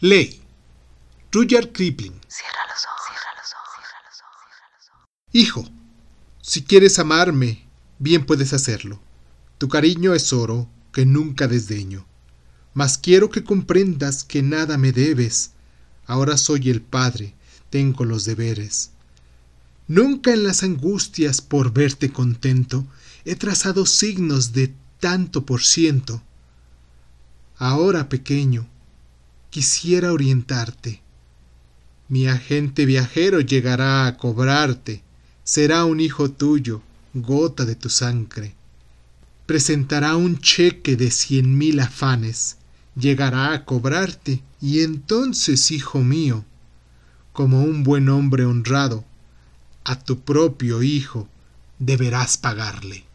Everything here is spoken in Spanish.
Ley. Rudyard Kipling. Cierra los ojos, cierra los ojos, cierra los ojos, cierra los ojos. Hijo, si quieres amarme, bien puedes hacerlo. Tu cariño es oro que nunca desdeño. Mas quiero que comprendas que nada me debes. Ahora soy el padre, tengo los deberes. Nunca en las angustias por verte contento he trazado signos de tanto por ciento. Ahora, pequeño, quisiera orientarte. Mi agente viajero llegará a cobrarte, será un hijo tuyo, gota de tu sangre. Presentará un cheque de cien mil afanes, llegará a cobrarte, y entonces, hijo mío, como un buen hombre honrado, a tu propio hijo deberás pagarle.